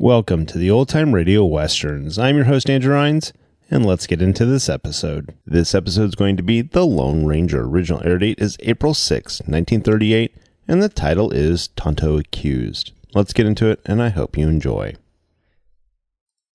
Welcome to the Old Time Radio Westerns. I'm your host, Andrew Rhynes, and let's get into this episode. This episode is going to be The Lone Ranger. Original air date is April 6, 1938, and the title is Tonto Accused. Let's get into it, and I hope you enjoy.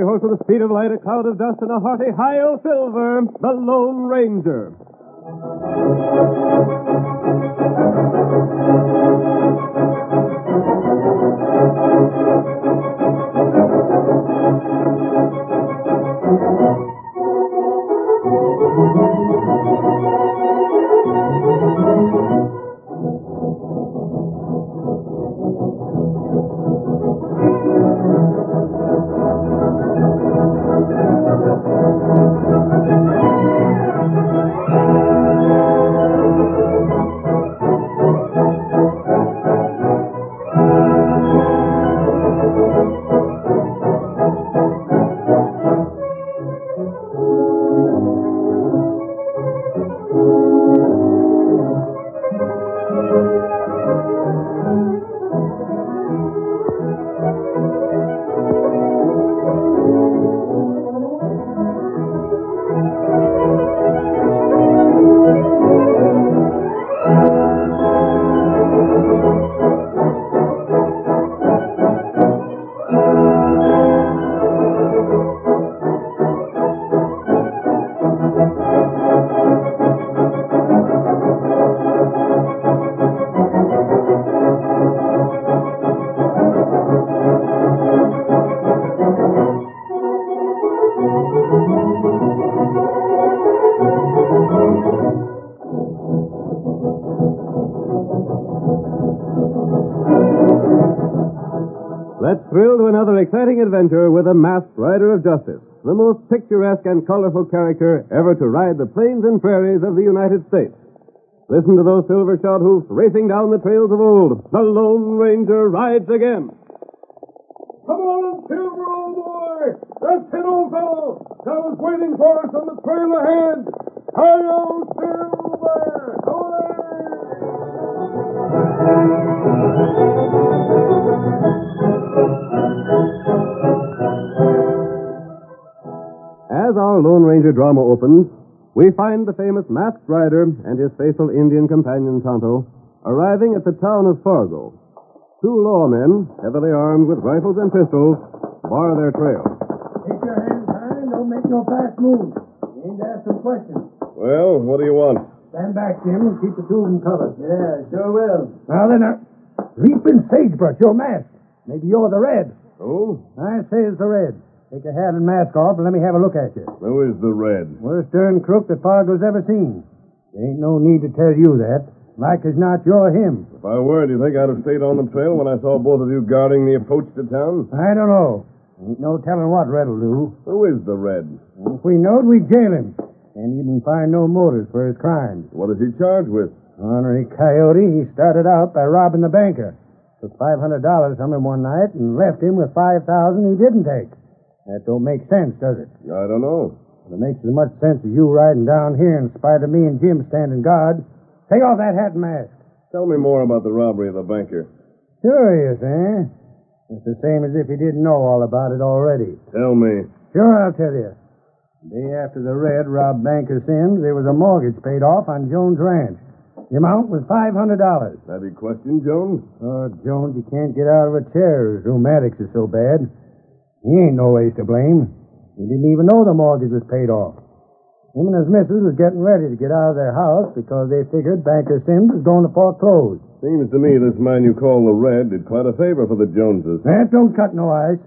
Horse with the speed of light, a cloud of dust, and a hearty high oh, silver, the Lone Ranger. Adventure with a masked rider of justice, the most picturesque and colorful character ever to ride the plains and prairies of the United States. Listen to those silver shod hoofs racing down the trails of old. The Lone Ranger rides again. Come on, Silver, old boy! That's it, old fellow! Now is waiting for us on the trail ahead! Hi-yo, Silver! Away! As our Lone Ranger drama opens, we find the famous masked rider and his faithful Indian companion Tonto arriving at the town of Fargo. Two lawmen, heavily armed with rifles and pistols, bar their trail. Keep your hands high and don't make no fast moves. You ain't to ask some questions. Well, what do you want? Stand back, Jim, and keep the two of them covered. Yeah, sure will. Now then, uh, Reaping Sagebrush, you're masked. Maybe you're the red. Oh? I say it's the red. Take your hat and mask off and let me have a look at you. Who is the red? Worst darn crook that Fargo's ever seen. There ain't no need to tell you that. Like as not, you're him. If I were, do you think I'd have stayed on the trail when I saw both of you guarding the approach to town? I don't know. Ain't no telling what Red'll do. Who is the red? If we knowed, we'd jail him. And even find no motives for his crimes. What is he charged with? Ornery coyote, he started out by robbing the banker. Took five hundred dollars from him one night and left him with five thousand he didn't take. That don't make sense, does it? I don't know. It makes as much sense as you riding down here in spite of me and Jim standing guard. Take off that hat and mask. Tell me more about the robbery of the banker. Curious, eh? It's the same as if he didn't know all about it already. Tell me. Sure, I'll tell you. The day after the Red robbed Banker Sims, there was a mortgage paid off on Jones Ranch. The amount was $500. Have you questioned Jones? Oh, Jones, you can't get out of a chair. His rheumatics are so bad. He ain't no ways to blame. He didn't even know the mortgage was paid off. Him and his missus was getting ready to get out of their house because they figured Banker Sims was going to foreclose. Seems to me this man you call the Red did quite a favor for the Joneses. That don't cut no ice.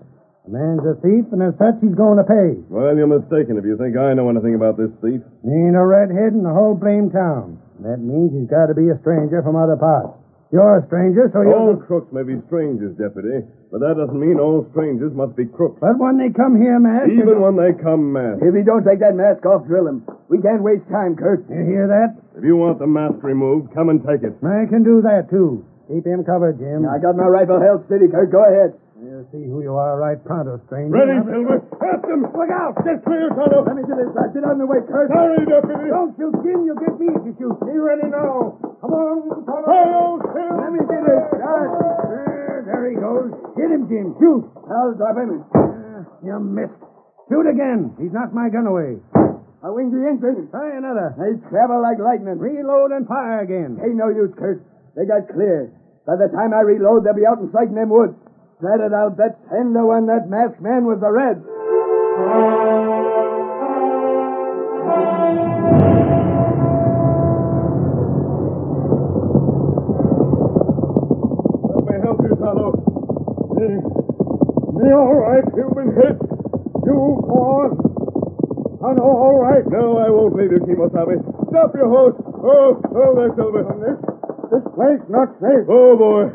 The man's a thief, and as such, he's going to pay. Well, you're mistaken if you think I know anything about this thief. He ain't a redhead in the whole blame town. That means he's got to be a stranger from other parts. You're a stranger, so you. All crooks may be strangers, Deputy, but that doesn't mean all strangers must be crooks. But when they come here, masked. Even when they come masked. If he don't take that mask off, drill him. We can't waste time, Kurt. You hear that? If you want the mask removed, come and take it. I can do that, too. Keep him covered, Jim. I got my rifle held steady, Kurt. Go ahead. We'll see who you are right pronto, stranger. Ready, Silver? At them! Look out! Get clear, Tonto! Let me get inside. Get out of the way, Kurt. Hurry, Deputy! Don't shoot, Jim. You'll get me if you shoot. Be ready now. Come on, Silver! Let me get it. Right. There, he goes. Hit him, Jim. Shoot. I'll drop him. Uh, you missed. Shoot again. He's knocked my gun away. I winged the engine. Try another. They travel like lightning. Reload and fire again. Ain't no use, Kurt. They got clear. By the time I reload, they'll be out in sight in them woods. Drat it, I'll bet ten to one that masked man was the Red. No, I won't leave you, Kimosabe. Stop your horse. Oh, oh, there, Silver. This, This place not safe. Oh, boy.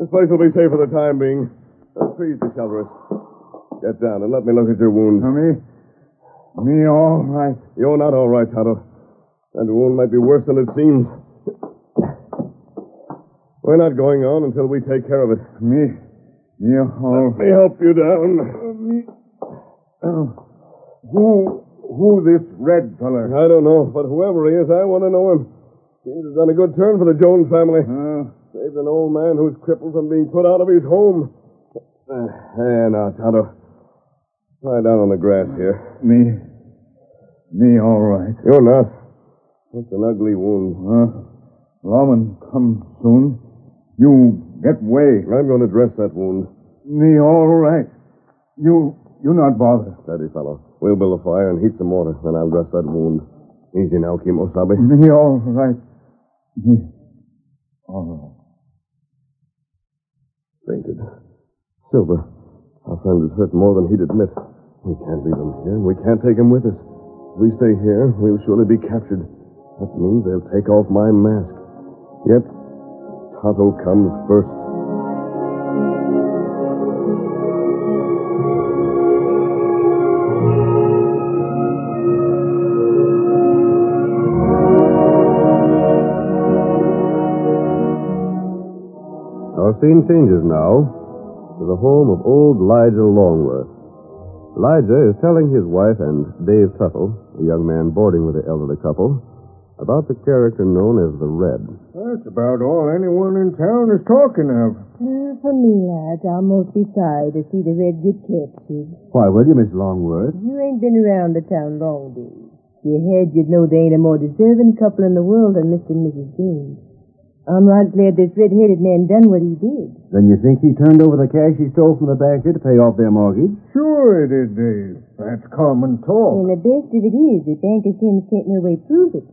This place will be safe for the time being. Uh, please be shelter us. Get down and let me look at your wound. Me? Me all right. You're not all right, Tonto. That wound might be worse than it seems. We're not going on until we take care of it. Me? Me all Let me help you down. Me. Oh. Who, who this red feller? I don't know, but whoever he is, I want to know him. Seems he's done a good turn for the Jones family. Uh, Saved an old man who's crippled from being put out of his home. Uh, there now, Tonto. Lie down on the grass here. me. Me all right. You're not. That's an ugly wound. Huh? lawman come soon. You get way. I'm going to dress that wound. Me all right. You, you not bother. Steady, fellow. We'll build a fire and heat some water. Then I'll dress that wound. Easy now, Kimosabe. Me all right. Me all right. Fainted. Silver, our friend is hurt more than he'd admit. We can't leave him here, and we can't take him with us. If we stay here, we'll surely be captured. That means they'll take off my mask. Yet, Tonto comes first. Scene changes now to the home of old Elijah Longworth. Elijah is telling his wife and Dave Tuttle, a young man boarding with the elderly couple, About the character known as the Red. That's about all anyone in town is talking of. Uh, for me, lads, I'll most be sorry to see the Red get captured. Why will you, Miss Longworth? You ain't been around the town long, Dave. If you had, you'd know they ain't a more deserving couple in the world than Mr. and Mrs. Jones. I'm right glad this red-headed man done what he did. Then you think he turned over the cash he stole from the banker to pay off their mortgage? Sure it is, Dave. That's common talk. And the best of it is the Banker Sims can't no way prove it.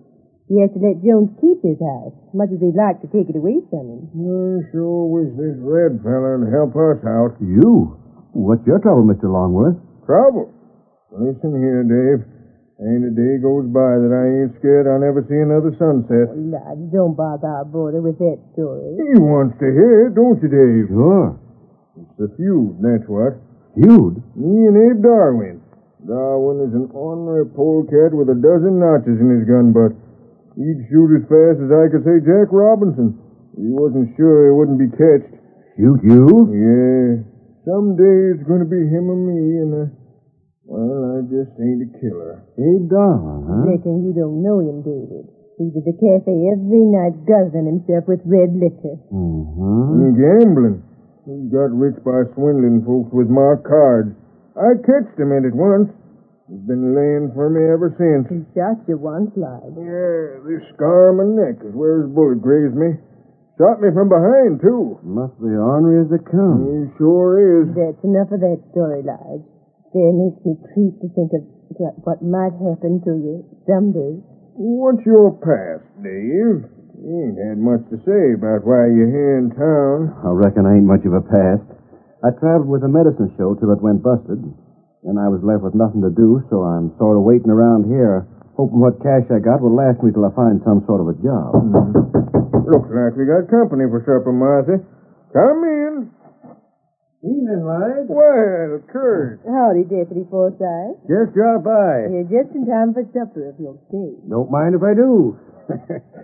He has to let Jones keep his house, much as he'd like to take it away from him. I sure wish this red feller'd help us out. You? What's your trouble, Mr. Longworth? Trouble? Listen here, Dave. Ain't a day goes by that I ain't scared I'll never see another sunset. Oh, lads, don't bother our boarder with that story. He wants to hear it, don't you, Dave? Sure. It's the feud, that's what. Feud? Me and Abe Darwin. Darwin is an ornery polecat with a dozen notches in his gun butt. He'd shoot as fast as I could say Jack Robinson. He wasn't sure he wouldn't be catched. Shoot you? Yeah. Someday it's going to be him or me, and, uh, well, I just ain't a killer. Abe Darwin, huh? Reckon you don't know him, David. He's at the cafe every night guzzling himself with red liquor. Mm-hmm. And gambling. He got rich by swindling folks with marked cards. I catched him in it once. He's been laying for me ever since. He shot you once, lad. Yeah, this scar on my neck is where his bullet grazed me. Shot me from behind, too. Must be ornery as they come. He sure is. That's enough of that story, lad. There makes me creep to think of what, what might happen to you someday. What's your past, Dave? You ain't had much to say about why you're here in town. I reckon I ain't much of a past. I traveled with a medicine show till it went busted. Then I was left with nothing to do, so I'm sort of waiting around here, hoping what cash I got will last me till I find some sort of a job. Mm-hmm. Looks like we got company for supper, Martha. Come in. Evening, Lige. Well, Kurt. Howdy, Deputy Forsyth. Just drop by. You're just in time for supper if you'll stay. Don't mind if I do.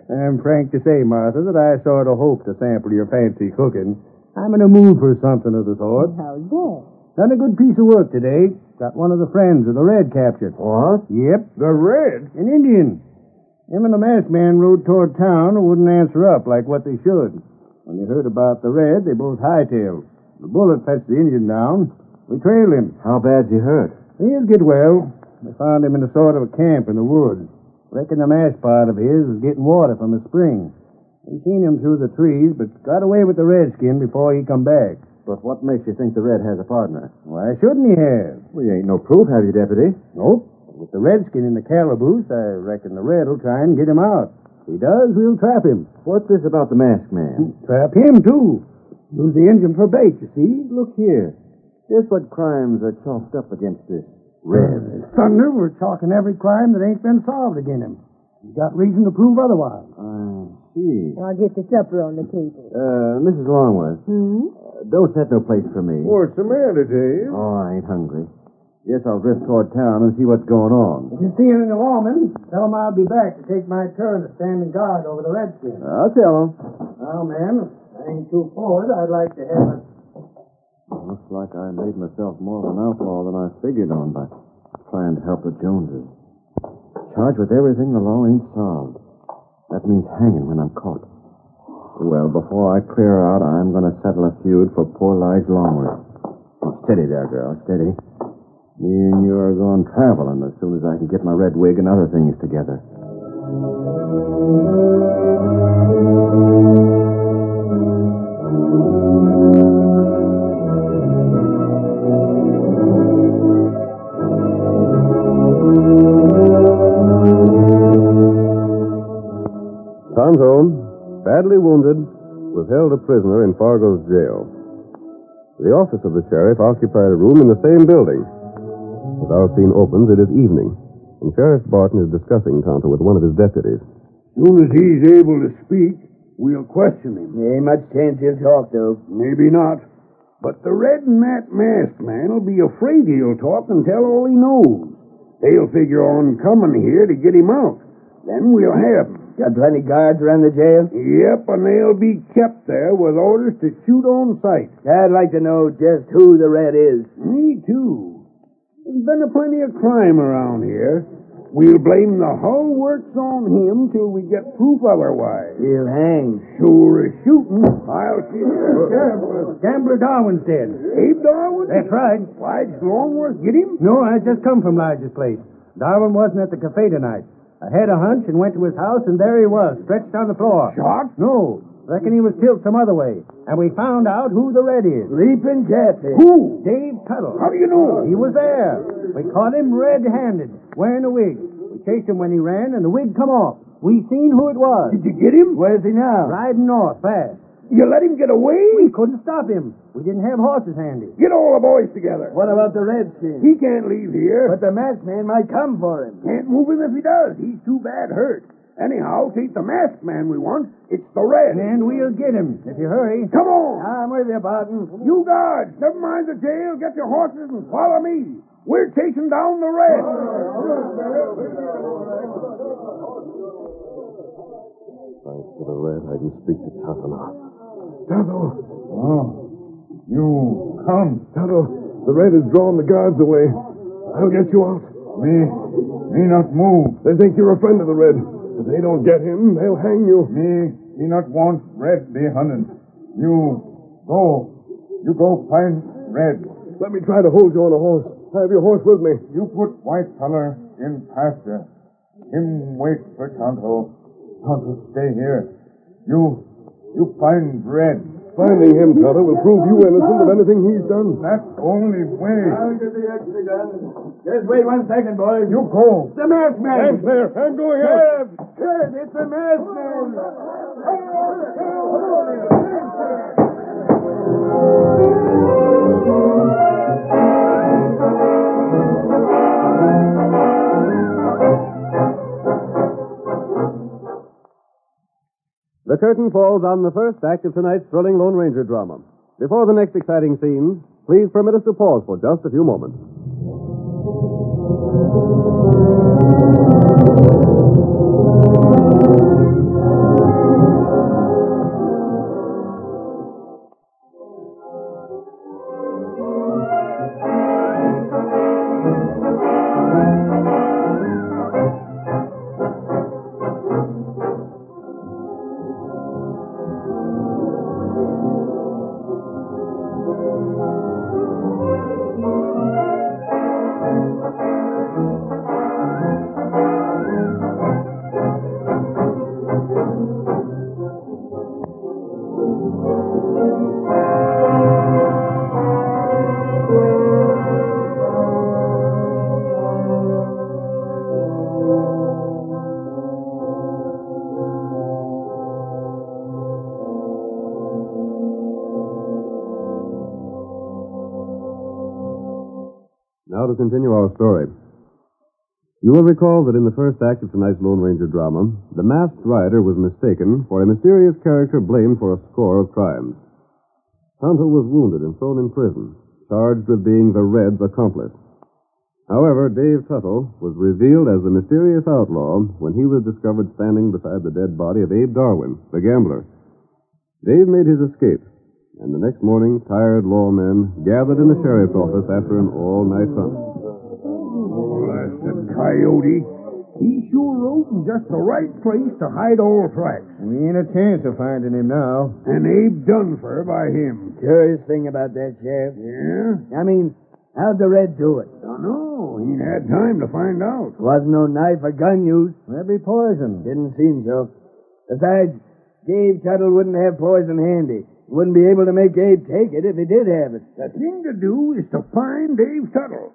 I'm frank to say, Martha, that I sort of hope to sample your fancy cooking. I'm in a mood for something of the sort. How's that? Done a good piece of work today. Got one of the friends of the Red captured. What? Yep, The Red? an Indian. Him and the masked man rode toward town and wouldn't answer up like what they should. When they heard about the Red, they both hightailed. The bullet fetched the Indian down. We trailed him. How bad's he hurt? He'll get well. We found him in a sort of a camp in the woods. Reckon the masked part of his was getting water from a spring. We seen him through the trees, but got away with the redskin before he come back. But what makes you think the Red has a partner? Why shouldn't he have? We ain't no proof, have you, Deputy? Nope. With the redskin in the calaboose, I reckon the red will try and get him out. If he does, we'll trap him. What's this about the masked man? Trap him, too. Use the engine for bait, you see. Look here. Just what crimes are chalked up against this Red? Thunder, we're talking every crime that ain't been solved against him. He's got reason to prove otherwise. I see. I'll get the supper on the table. Uh, Mrs. Longworth, Hmm? uh, don't set no place for me. What's the matter, Dave? Oh, I ain't hungry. Guess I'll drift toward town and see what's going on. If you see any lawmen, tell them I'll be back to take my turn of standing guard over the redskin. I'll tell him. Now, ma'am, ain't too forward, I'd like to have a... Looks like I made myself more of an outlaw than I figured on by trying to help the Joneses. Charged with everything the law ain't solved. That means hanging when I'm caught. Well, before I clear out, I'm going to settle a feud for poor Lige Longworth. Now, steady there, girl, steady. Me and you are going traveling as soon as I can get my red wig and other things together. Tonto, badly wounded, was held a prisoner in Fargo's jail. The office of the sheriff occupied a room in the same building. As our scene opens, it is evening, and Sheriff Barton is discussing Tonto with one of his deputies. As Soon as he's able to speak, we'll question him. Ain't much chance he'll talk, though. Maybe not. But the red and that masked man will be afraid he'll talk and tell all he knows. They'll figure on coming here to get him out. Then we'll have him. Got plenty guards around the jail? Yep, and they'll be kept there with orders to shoot on sight. I'd like to know just who the red is. Me, too. There's been a plenty of crime around here. We'll blame the whole works on him till we get proof otherwise. He'll hang. Sure as shooting, I'll see you. Sheriff, Gambler Darwin's dead. Abe Darwin? That's right. Lige Longworth get him? No, I just come from Lige's place. Darwin wasn't at the cafe tonight. I had a hunch and went to his house, and there he was, stretched on the floor. Shot? No. Reckon he was killed some other way. And we found out who the red is. Leaping Jeffy. Who? Dave Tuttle. How do you know? He was there. We caught him red-handed, wearing a wig. We chased him when he ran, and the wig come off. We seen who it was. Did you get him? Where's he now? Riding north, fast. You let him get away? We couldn't stop him. We didn't have horses handy. Get all the boys together. What about the redskin? He can't leave here. But the masked man might come for him. Can't move him if he does. He's too bad hurt. Anyhow, it ain't the masked man we want. It's the red. And we'll get him, if you hurry. Come on. I'm with you, Barton. You guards, never mind the jail. Get your horses and follow me. We're chasing down the red. Thanks to the red, I can speak to Tonto now. Tonto! Oh, you come. Tonto, the red has drawn the guards away. I'll get you out. Me? Me not move. They think you're a friend of the red. If they don't get him, they'll hang you. Me? Me not want red be hunted. You go. You go find red. Let me try to hold you on a horse. I have your horse with me. You put white color in pasture. Him wait for Tonto. Tonto stay here. You, you find red. Finding him, Tonto, will prove you innocent of anything he's done. That's the only way. I'll get the extra gun. Just wait one second, boys. You go. The masked man. I'm there. I'm going Sheriff, Sheriff, it's the masked man. The curtain falls on the first act of tonight's thrilling Lone Ranger drama. Before the next exciting scene, please permit us to pause for just a few moments. Now to continue our story. You will recall that in the first act of tonight's Lone Ranger drama, the masked rider was mistaken for a mysterious character blamed for a score of crimes. Tonto was wounded and thrown in prison, charged with being the Red's accomplice. However, Dave Tuttle was revealed as the mysterious outlaw when he was discovered standing beside the dead body of Abe Darwin, the gambler. Dave made his escape, and the next morning, tired lawmen gathered in the sheriff's office after an all-night hunt. Blasted coyote. He sure rode in just the right place to hide all tracks. We ain't a chance of finding him now. And Abe done for by him. Curious thing about that, Sheriff. Yeah? I mean, how'd the red do it? Dunno. He ain't had time to find out. Wasn't no knife or gun used. Maybe poison. Didn't seem so. Besides, Dave Tuttle wouldn't have poison handy. Wouldn't be able to make Abe take it if he did have it. The thing to do is to find Dave Tuttle.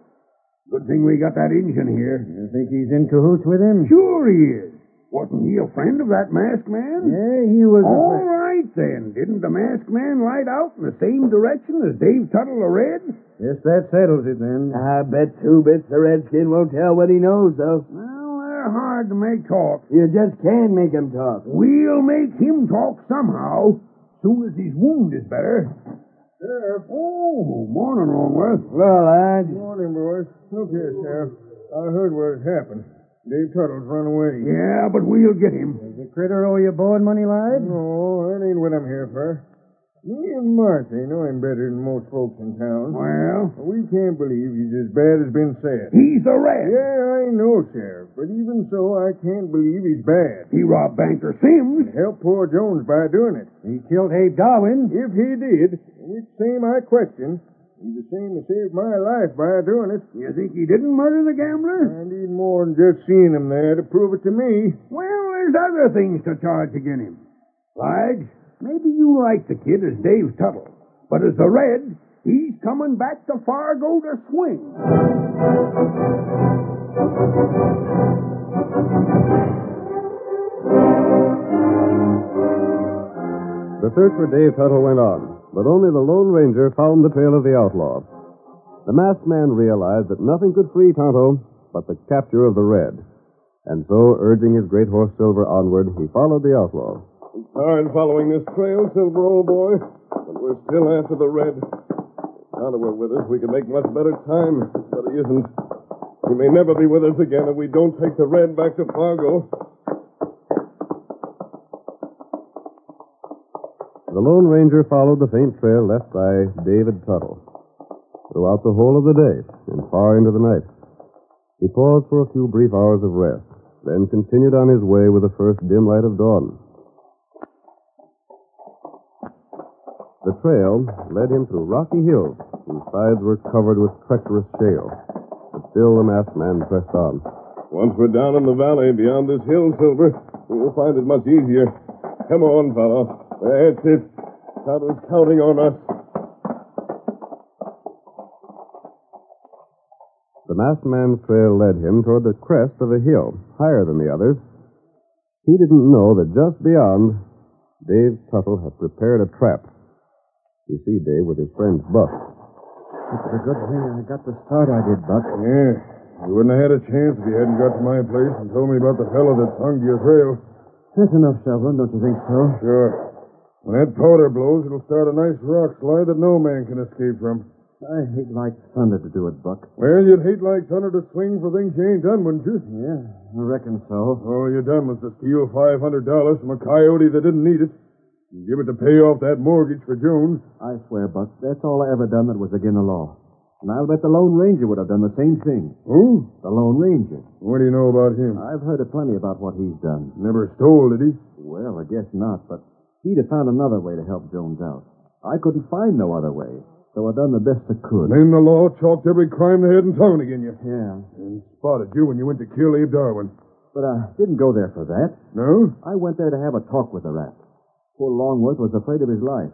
Good thing we got that engine here. You think he's in cahoots with him? Sure he is. Wasn't he a friend of that masked man? Yeah, he was. a All friend. right, then. Didn't the masked man ride out in the same direction as Dave Tuttle the Red? Yes, that settles it then. I bet two bits the redskin won't tell what he knows, though. Well, they're hard to make talk. You just can't make him talk. We'll make him talk somehow, soon as his wound is better. Sheriff. Oh, morning, Longworth. Well, I... Morning, boys. Look here, Sheriff. I heard what had happened. Dave Tuttle's run away. Yeah, but we'll get him. Does the critter owe you board money, lad? No, that ain't what I'm here for. Me and Martha know him better than most folks in town. Well, We can't believe he's as bad as been said. he's a red. Yeah, I know, Sheriff. But even so, I can't believe he's bad. He robbed Banker Sims. Helped poor Jones by doing it. He killed Abe Darwin. If he did, which same I question, he's the same as saved my life by doing it. You think he didn't murder the gambler? I need more than just seeing him there to prove it to me. Well, there's other things to charge against him. Lige, maybe you like the kid as Dave Tuttle, but as the Red, he's coming back to Fargo to swing. The search for Dave Tuttle went on, but only the Lone Ranger found the trail of the outlaw. The masked man realized that nothing could free Tonto but the capture of the Red. And so, urging his great horse Silver onward, he followed the outlaw. Hard following this trail, Silver, old boy, but we're still after the red. If Tonto were with us, we can make much better time, but he isn't. He may never be with us again if we don't take the red back to Fargo. The Lone Ranger followed the faint trail left by David Tuttle. Throughout the whole of the day and far into the night, he paused for a few brief hours of rest, then continued on his way with the first dim light of dawn. The trail led him through rocky hills whose sides were covered with treacherous shale. But still the masked man pressed on. Once we're down in the valley beyond this hill, Silver, we'll find it much easier. Come on, fellow. That's it. Tonto's counting on us. The masked man's trail led him toward the crest of a hill, higher than the others. He didn't know that just beyond, Dave Tuttle had prepared a trap. You see Dave with his friend Buck. It's a good thing I got the start I did, Buck. Yeah, you wouldn't have had a chance if you hadn't got to my place and told me about the fellow that hung to your trail. That's enough, Shovelin, don't you think so? Sure. When that powder blows, it'll start a nice rock slide that no man can escape from. I hate like thunder to do it, Buck. Well, you'd hate like thunder to swing for things you ain't done, wouldn't you? Yeah, I reckon so. All you done was to steal $500 from a coyote that didn't need it. And give it to pay off that mortgage for Jones. I swear, Buck, that's all I ever done that was against the law. And I'll bet the Lone Ranger would have done the same thing. Who? The Lone Ranger. What do you know about him? I've heard a plenty about what he's done. Never stole, did he? Well, I guess not, but he'd have found another way to help Jones out. I couldn't find no other way, so I done the best I could. Then the law chalked every crime they had in town against you. Yeah, And spotted you when you went to kill Abe Darwin. but I didn't go there for that. No? I went there to have a talk with the rat. Poor Longworth was afraid of his life.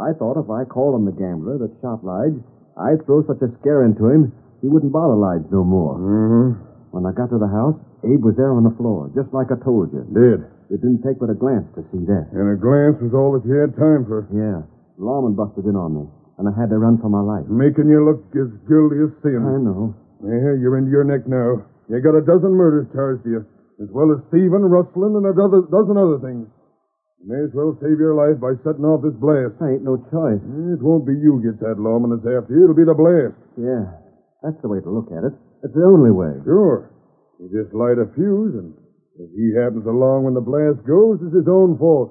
I thought if I called him the gambler that shot Lige, I'd throw such a scare into him, he wouldn't bother Lige no more. Mm-hmm. When I got to the house, Abe was there on the floor, just like I told you. Did. It didn't take but a glance to see that. And a glance was all that you had time for. Yeah, lawman busted in on me, and I had to run for my life. Making you look as guilty as sin. I know. Yeah, you're into your neck now. You got a dozen murders charged to you, as well as thieving, rustling, and a dozen other things. You may as well save your life by setting off this blast. I ain't no choice. It won't be you gets that lawman that's after you. It'll be the blast. Yeah, that's the way to look at it. It's the only way. Sure. You just light a fuse, and if he happens along when the blast goes, it's his own fault.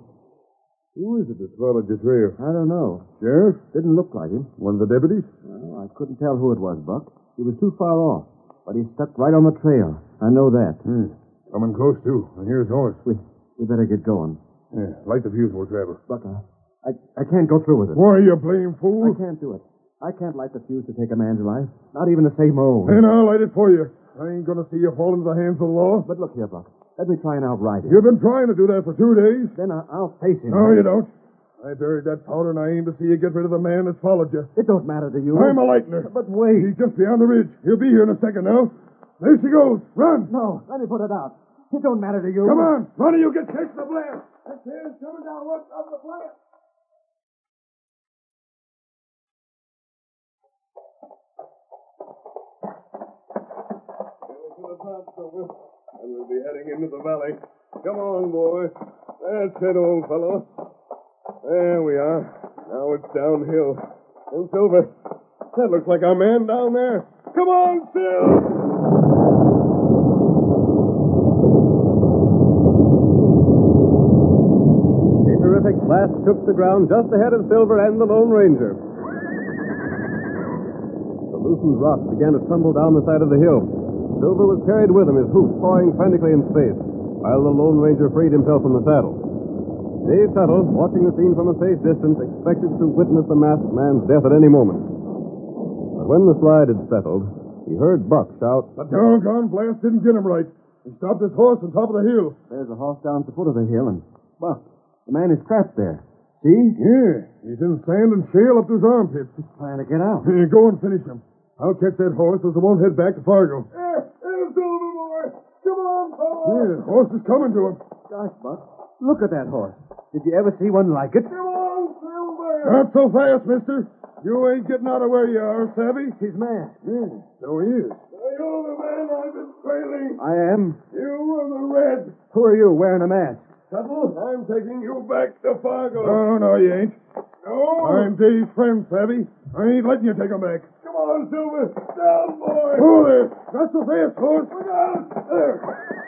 Who is it that followed your trail? I don't know. Sheriff? Didn't look like him. One of the deputies? Well, I couldn't tell who it was, Buck. He was too far off, but he stuck right on the trail. I know that. Hmm. Coming close, too. And here's his horse. We we better get going. Yeah, light the fuse, we'll travel. Buck, I, I, can't go through with it. Why, you blame fool? I can't do it. I can't light the fuse to take a man's life, not even to save my own. Then I'll light it for you. I ain't gonna see you fall into the hands of the law. But look here, Buck. Let me try and outride him. You've been trying to do that for two days. Then I, I'll face him. No, you don't. I buried that powder, and I aim to see you get rid of the man that's followed you. It don't matter to you. I'm a lightener. But wait. He's just beyond the ridge. He'll be here in a second now. There she goes. Run! No, let me put it out. It don't matter to you. Come on. Run or you'll get catch the blast. That's his coming down. Look up the top, Silver. And we'll be heading into the valley. Come on, boy. That's it, old fellow. There we are. Now it's downhill. Oh, Silver, that looks like our man down there. Come on, Sil! A terrific terrific blast shook the ground just ahead of Silver and the Lone Ranger. The loosened rocks began to tumble down the side of the hill. Silver was carried with him, his hoofs pawing frantically in space, while the Lone Ranger freed himself from the saddle. Dave Tuttle, watching the scene from a safe distance, expected to witness the masked man's death at any moment. But when the slide had settled, he heard Buck shout, The doggone blast didn't get him right. He stopped his horse on top of the hill. There's a horse down at the foot of the hill, and, well, the man is trapped there. See? Yeah, he's in sand and shale up to his armpits. He's trying to get out. Here, go and finish him. I'll catch that horse so I won't head back to Fargo. Here, Silver boy. Come on, fellow. Yeah, horse is coming to him. Gosh, Buck, look at that horse. Did you ever see one like it? Come on, Silver. Not so fast, mister. You ain't getting out of where you are, savvy? He's mad. Yeah, so he is. You're the man I've been trailing. I am. You were the red. Who are you wearing a mask? Tuttle, I'm taking you back to Fargo. Oh, no, you ain't. no. I'm Dave's friend, savvy. I ain't letting you take him back. Come on, Silver. Down, boy. Oh, there. Not so fast, horse. Look out. There.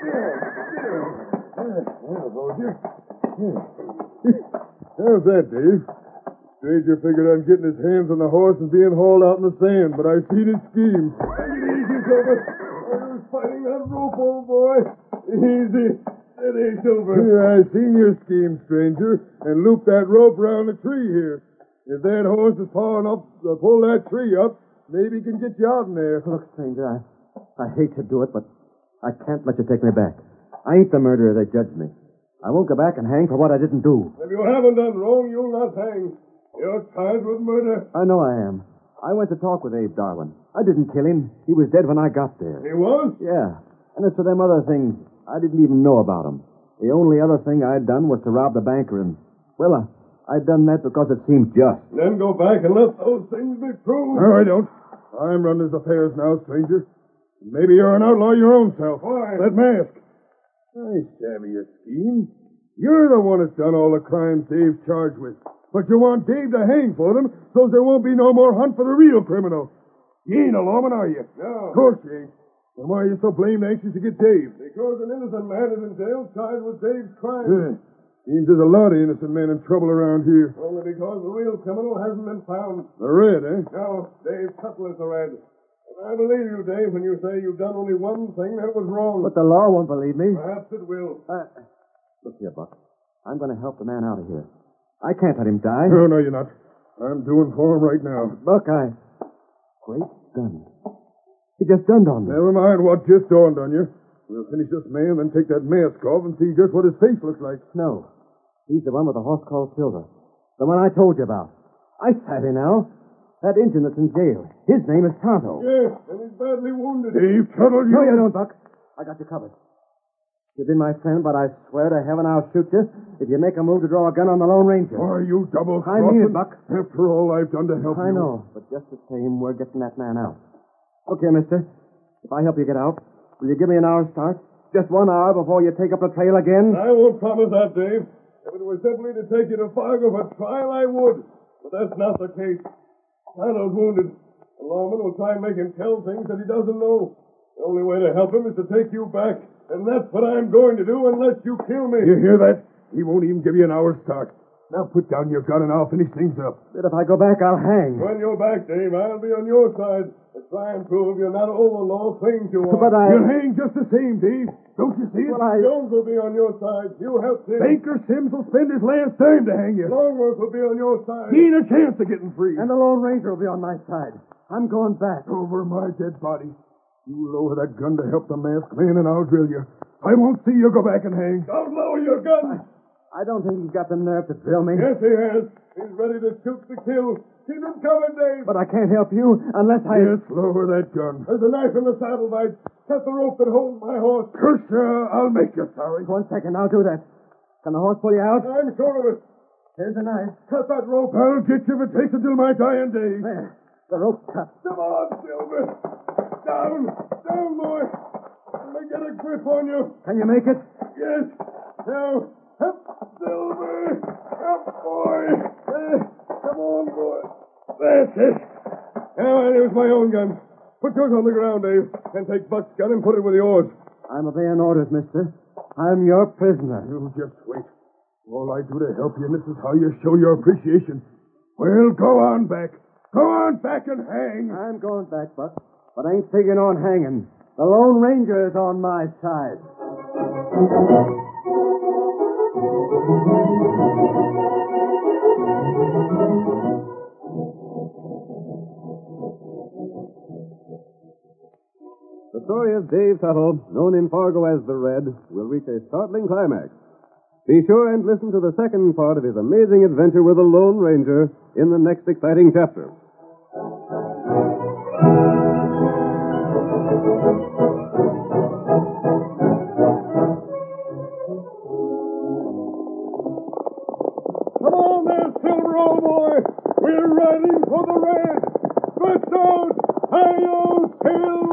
There. There, goes you. How's that, Dave? Stranger figured on getting his hands on the horse and being hauled out in the sand, but I seen his scheme. Take it easy, Silver. Oh, I was fighting that rope, old boy. Easy. Steady, Silver. Yeah, I seen your scheme, stranger, and loop that rope around the tree here. If that horse is pawing up, uh, pull that tree up, maybe he can get you out in there. Look, stranger, I, I hate to do it, but I can't let you take me back. I ain't the murderer they judged me. I won't go back and hang for what I didn't do. If you haven't done wrong, you'll not hang. You're charged with murder. I know I am. I went to talk with Abe Darwin. I didn't kill him. He was dead when I got there. He was? Yeah. And as for them other things, I didn't even know about them. The only other thing I'd done was to rob the banker, and, well, uh, I'd done that because it seemed just. Then go back and let those things be proved. No, I don't. I'm running his affairs now, stranger. Maybe you're an outlaw your own self. Why? That mask. I savvy your scheme. You're the one that's done all the crimes Dave's charged with. But you want Dave to hang for them so there won't be no more hunt for the real criminal. You ain't a lawman, are you? No. Of course you ain't. Then why are you so blamed anxious to get Dave? Because an innocent man is in jail charged with Dave's crime. Yeah. Seems there's a lot of innocent men in trouble around here. Only because the real criminal hasn't been found. The red, eh? No, Dave Tuttle is the red. And I believe you, Dave, when you say you've done only one thing that was wrong. But the law won't believe me. Perhaps it will. Uh, look here, Buck. I'm going to help the man out of here. I can't let him die. No, no, you're not. I'm doing for him right now. Buck, I. Great gun. He just dawned on me. Never mind what just dawned on you. We'll finish this man, then take that mask off and see just what his face looks like. No. He's the one with the horse called Silver. The one I told you about. I savvy now. That Injun that's in jail. His name is Tonto. Yes, and he's badly wounded. Dave Tuttle, you... No, you don't, Buck. I got you covered. You've been my friend, but I swear to heaven I'll shoot you if you make a move to draw a gun on the Lone Ranger. Are you double I mean it, Buck. After all I've done to help I you. I know, but just the same, we're getting that man out. Look here, mister. If I help you get out, will you give me an hour's start? Just one hour before you take up the trail again? I won't promise that, Dave. If it were simply to take you to Fargo for trial, I would. But that's not the case. Tonto's wounded. The lawman will try and make him tell things that he doesn't know. The only way to help him is to take you back. And that's what I'm going to do unless you kill me. You hear that? He won't even give you an hour's start. Now put down your gun and I'll finish things up. But if I go back, I'll hang. When you're back, Dave, I'll be on your side to try and prove you're not all the law claims you are. But I... You'll hang just the same, Dave. Don't you see it? Well, I... Jones will be on your side. You help him. Banker Sims will spend his last dime to hang you. Longworth will be on your side. He ain't a chance of getting free. And the Lone Ranger will be on my side. I'm going back. Over my dead body. You lower that gun to help the masked man, and I'll drill you. I won't see you go back and hang. Don't lower your gun. I don't think he's got the nerve to drill me. Yes, he has. He's ready to shoot to kill. Keep him covered, Dave. But I can't help you unless I... Yes, lower that gun. There's a knife in the saddlebag. Cut the rope that holds my horse. Curse you, I'll make you sorry. One second, I'll do that. Can the horse pull you out? I'm sure of it. Here's the knife. Cut that rope. I'll get you if it takes until my dying day. There. The rope cut. Come on, Silver. Down. Down, boy. Let me get a grip on you. Can you make it? Yes. Now, up, Silver. Up, boy. There. Come on, boy. That's it. Now, I use my own gun. Put yours on the ground, Dave, and take Buck's gun and put it with yours. I'm obeying orders, mister. I'm your prisoner. You just wait. All I do to help you, and this is how you show your appreciation. Well, go on back. Go on back and hang. I'm going back, Buck, but I ain't figuring on hanging. The Lone Ranger is on my side. The story of Dave Tuttle, known in Fargo as the Red, will reach a startling climax. Be sure and listen to the second part of his amazing adventure with the Lone Ranger in the next exciting chapter. On there, Silver, old boy. We're riding for the red. Stretch out. Hi-yo, Silver.